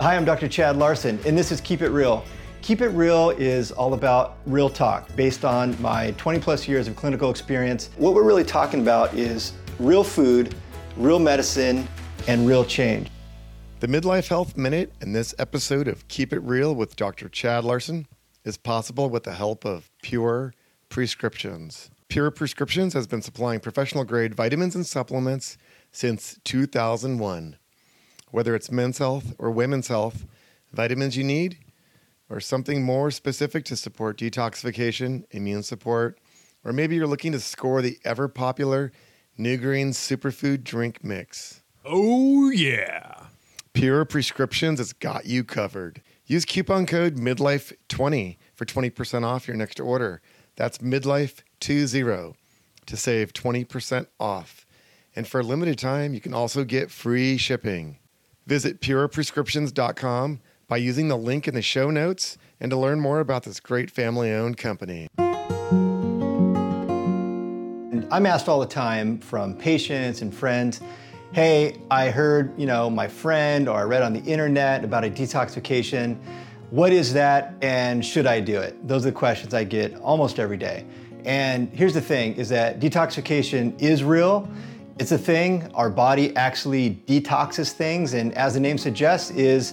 Hi, I'm Dr. Chad Larson, and this is Keep It Real. Keep It Real is all about real talk based on my 20 plus years of clinical experience. What we're really talking about is real food, real medicine, and real change. The Midlife Health Minute in this episode of Keep It Real with Dr. Chad Larson is possible with the help of Pure Prescriptions. Pure Prescriptions has been supplying professional grade vitamins and supplements since 2001. Whether it's men's health or women's health, vitamins you need, or something more specific to support detoxification, immune support, or maybe you're looking to score the ever popular New Green Superfood Drink Mix. Oh, yeah. Pure Prescriptions has got you covered. Use coupon code MIDLIFE20 for 20% off your next order. That's MIDLIFE20 to save 20% off. And for a limited time, you can also get free shipping. Visit pureprescriptions.com by using the link in the show notes and to learn more about this great family owned company. And I'm asked all the time from patients and friends, hey, I heard, you know, my friend or I read on the internet about a detoxification. What is that and should I do it? Those are the questions I get almost every day. And here's the thing is that detoxification is real. It's a thing. Our body actually detoxes things and as the name suggests is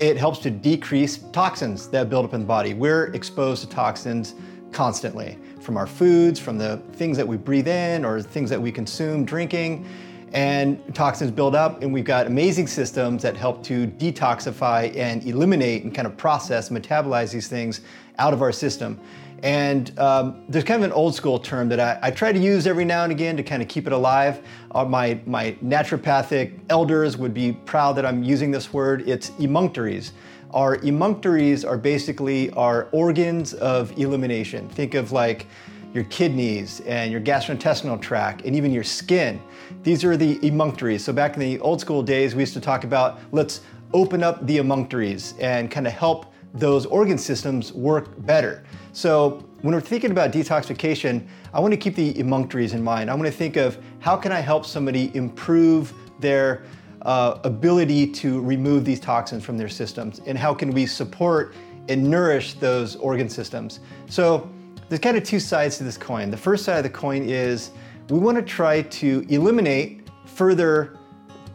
it helps to decrease toxins that build up in the body. We're exposed to toxins constantly from our foods, from the things that we breathe in or things that we consume drinking. And toxins build up, and we've got amazing systems that help to detoxify and eliminate and kind of process, metabolize these things out of our system. And um, there's kind of an old school term that I, I, try to use every now and again to kind of keep it alive. Uh, my, my naturopathic elders would be proud that I'm using this word. It's emunctories. Our emunctories are basically our organs of elimination. Think of like your kidneys and your gastrointestinal tract and even your skin. These are the emunctories. So back in the old school days, we used to talk about let's open up the emunctories and kind of help those organ systems work better. So when we're thinking about detoxification, I want to keep the emunctories in mind. I want to think of how can I help somebody improve their uh, ability to remove these toxins from their systems and how can we support and nourish those organ systems. So there's kind of two sides to this coin. The first side of the coin is we want to try to eliminate further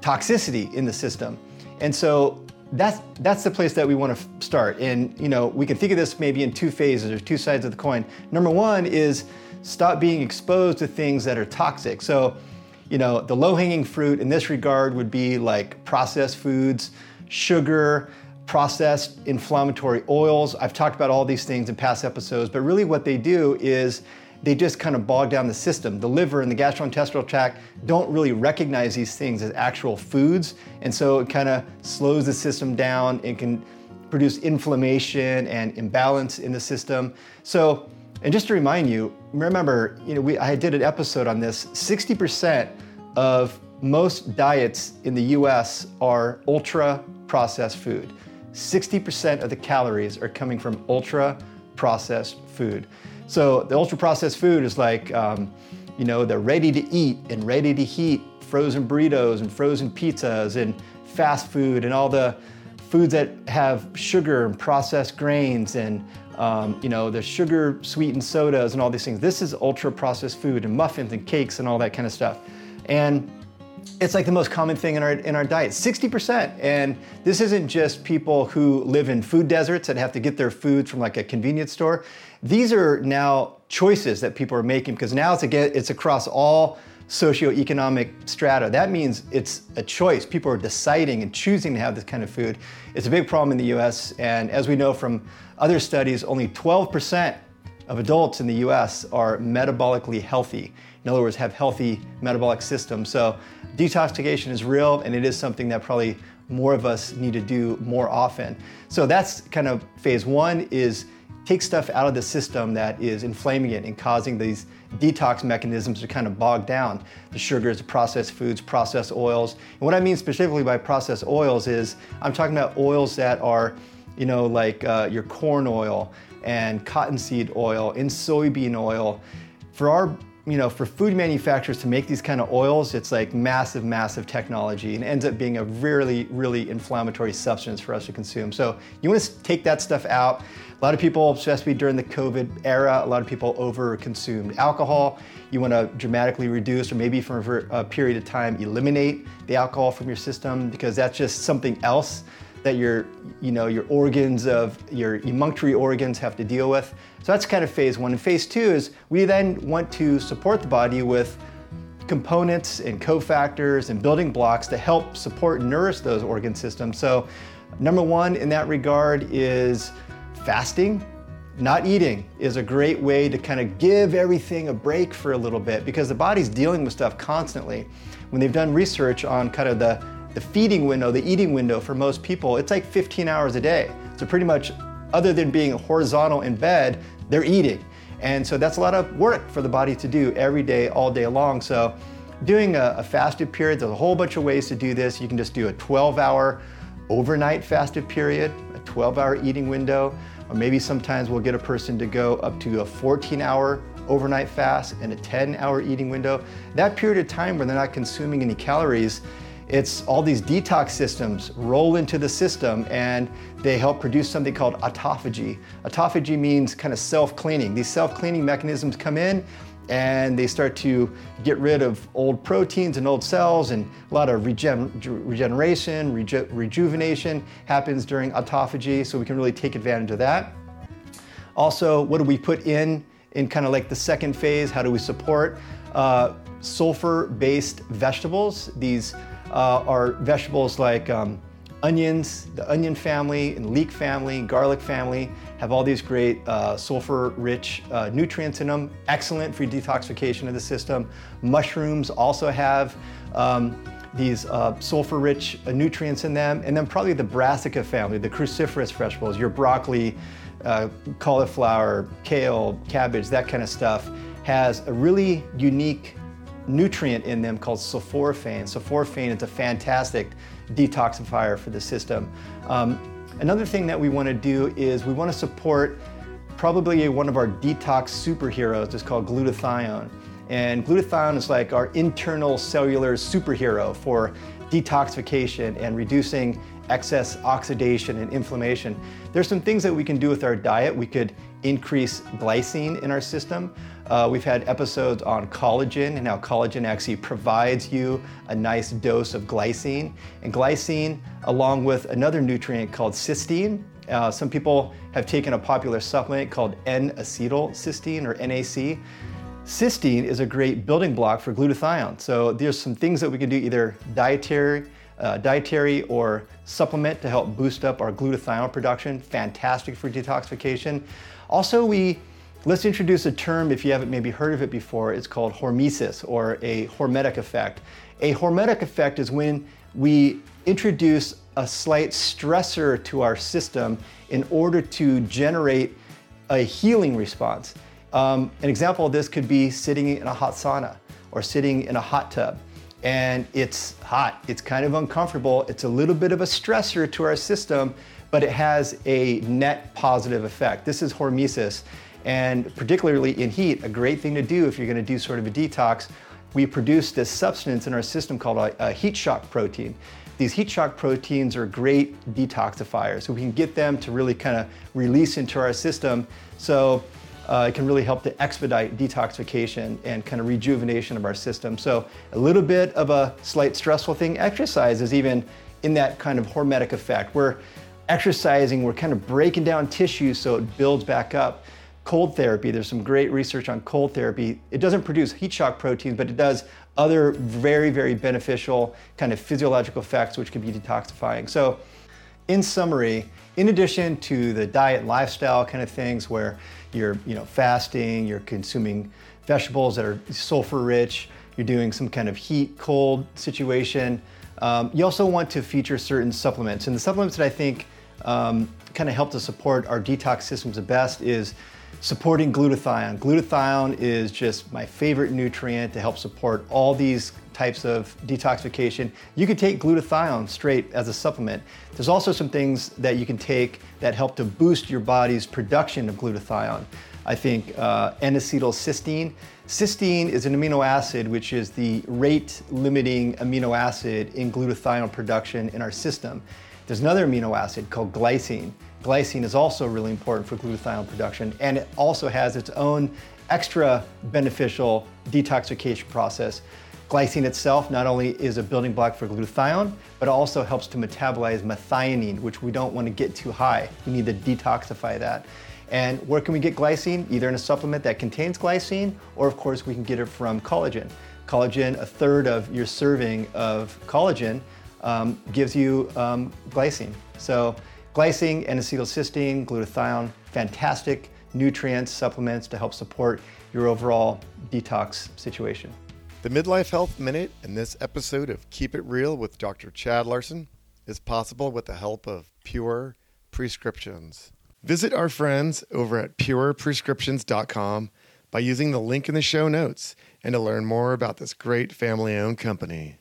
toxicity in the system. And so that's that's the place that we want to start. And you know, we can think of this maybe in two phases or two sides of the coin. Number one is stop being exposed to things that are toxic. So, you know, the low-hanging fruit in this regard would be like processed foods, sugar, processed inflammatory oils. I've talked about all these things in past episodes, but really what they do is they just kind of bog down the system. The liver and the gastrointestinal tract don't really recognize these things as actual foods, and so it kind of slows the system down and can produce inflammation and imbalance in the system. So, and just to remind you, remember, you know, we, I did an episode on this. 60% of most diets in the US are ultra processed food. 60% of the calories are coming from ultra processed food. So the ultra processed food is like, um, you know, the ready to eat and ready to heat frozen burritos and frozen pizzas and fast food and all the foods that have sugar and processed grains and um, you know the sugar sweetened sodas and all these things. This is ultra processed food and muffins and cakes and all that kind of stuff. And it's like the most common thing in our in our diet 60% and this isn't just people who live in food deserts that have to get their food from like a convenience store these are now choices that people are making because now it's again it's across all socioeconomic strata that means it's a choice people are deciding and choosing to have this kind of food it's a big problem in the us and as we know from other studies only 12% of adults in the US are metabolically healthy in other words, have healthy metabolic systems. So detoxification is real and it is something that probably more of us need to do more often. So that's kind of phase one is take stuff out of the system that is inflaming it and causing these detox mechanisms to kind of bog down the sugars, the processed foods, processed oils. And what I mean specifically by processed oils is I'm talking about oils that are, you know, like uh, your corn oil and cottonseed oil and soybean oil. For our you know, for food manufacturers to make these kind of oils, it's like massive, massive technology and ends up being a really, really inflammatory substance for us to consume. So you want to take that stuff out. A lot of people, especially during the COVID era, a lot of people over consumed alcohol. You want to dramatically reduce or maybe for a period of time eliminate the alcohol from your system because that's just something else that your, you know, your organs of your emunctory organs have to deal with. So that's kind of phase one. And phase two is we then want to support the body with components and cofactors and building blocks to help support and nourish those organ systems. So number one in that regard is fasting. Not eating is a great way to kind of give everything a break for a little bit because the body's dealing with stuff constantly. When they've done research on kind of the the feeding window, the eating window for most people, it's like 15 hours a day. So pretty much, other than being horizontal in bed, they're eating. And so that's a lot of work for the body to do every day, all day long. So doing a, a fasted period, there's a whole bunch of ways to do this. You can just do a 12 hour overnight fasted period, a 12 hour eating window, or maybe sometimes we'll get a person to go up to a 14 hour overnight fast and a 10 hour eating window. That period of time where they're not consuming any calories it's all these detox systems roll into the system and they help produce something called autophagy. Autophagy means kind of self-cleaning. These self-cleaning mechanisms come in and they start to get rid of old proteins and old cells and a lot of regen- regeneration, reju- rejuvenation happens during autophagy so we can really take advantage of that. Also, what do we put in in kind of like the second phase? How do we support uh, sulfur-based vegetables? These uh, are vegetables like um, onions, the onion family, and leek family, garlic family have all these great uh, sulfur-rich uh, nutrients in them, excellent for detoxification of the system. Mushrooms also have um, these uh, sulfur-rich uh, nutrients in them, and then probably the brassica family, the cruciferous vegetables, your broccoli, uh, cauliflower, kale, cabbage, that kind of stuff, has a really unique nutrient in them called sulforaphane. Sulforaphane is a fantastic detoxifier for the system. Um, another thing that we want to do is we want to support probably one of our detox superheroes is called glutathione. And glutathione is like our internal cellular superhero for detoxification and reducing excess oxidation and inflammation. There's some things that we can do with our diet. We could increase glycine in our system. Uh, we've had episodes on collagen and how collagen actually provides you a nice dose of glycine. And glycine, along with another nutrient called cysteine, uh, some people have taken a popular supplement called N-acetylcysteine or NAC. Cysteine is a great building block for glutathione. So there's some things that we can do either dietary, uh, dietary or supplement to help boost up our glutathione production. Fantastic for detoxification. Also, we Let's introduce a term, if you haven't maybe heard of it before, it's called hormesis or a hormetic effect. A hormetic effect is when we introduce a slight stressor to our system in order to generate a healing response. Um, an example of this could be sitting in a hot sauna or sitting in a hot tub. And it's hot, it's kind of uncomfortable, it's a little bit of a stressor to our system, but it has a net positive effect. This is hormesis. And particularly in heat, a great thing to do if you're going to do sort of a detox, we produce this substance in our system called a, a heat shock protein. These heat shock proteins are great detoxifiers, so we can get them to really kind of release into our system. So uh, it can really help to expedite detoxification and kind of rejuvenation of our system. So a little bit of a slight stressful thing. Exercise is even in that kind of hormetic effect. We're exercising, we're kind of breaking down tissue so it builds back up cold therapy. There's some great research on cold therapy. It doesn't produce heat shock proteins, but it does other very, very beneficial kind of physiological effects which can be detoxifying. So, in summary, in addition to the diet lifestyle kind of things where you're, you know, fasting, you're consuming vegetables that are sulfur rich, you're doing some kind of heat cold situation, um, you also want to feature certain supplements. And the supplements that I think um, kind of help to support our detox systems the best is supporting glutathione. Glutathione is just my favorite nutrient to help support all these types of detoxification. You can take glutathione straight as a supplement. There's also some things that you can take that help to boost your body's production of glutathione. I think uh, N-acetylcysteine. Cysteine is an amino acid which is the rate limiting amino acid in glutathione production in our system. There's another amino acid called glycine. Glycine is also really important for glutathione production and it also has its own extra beneficial detoxification process. Glycine itself not only is a building block for glutathione, but also helps to metabolize methionine, which we don't want to get too high. We need to detoxify that. And where can we get glycine? Either in a supplement that contains glycine, or of course we can get it from collagen. Collagen, a third of your serving of collagen, um, gives you um, glycine. So glycine N-acetylcysteine, glutathione, fantastic nutrients, supplements to help support your overall detox situation. The Midlife Health Minute and this episode of Keep It Real with Dr. Chad Larson is possible with the help of Pure Prescriptions. Visit our friends over at pureprescriptions.com by using the link in the show notes and to learn more about this great family owned company.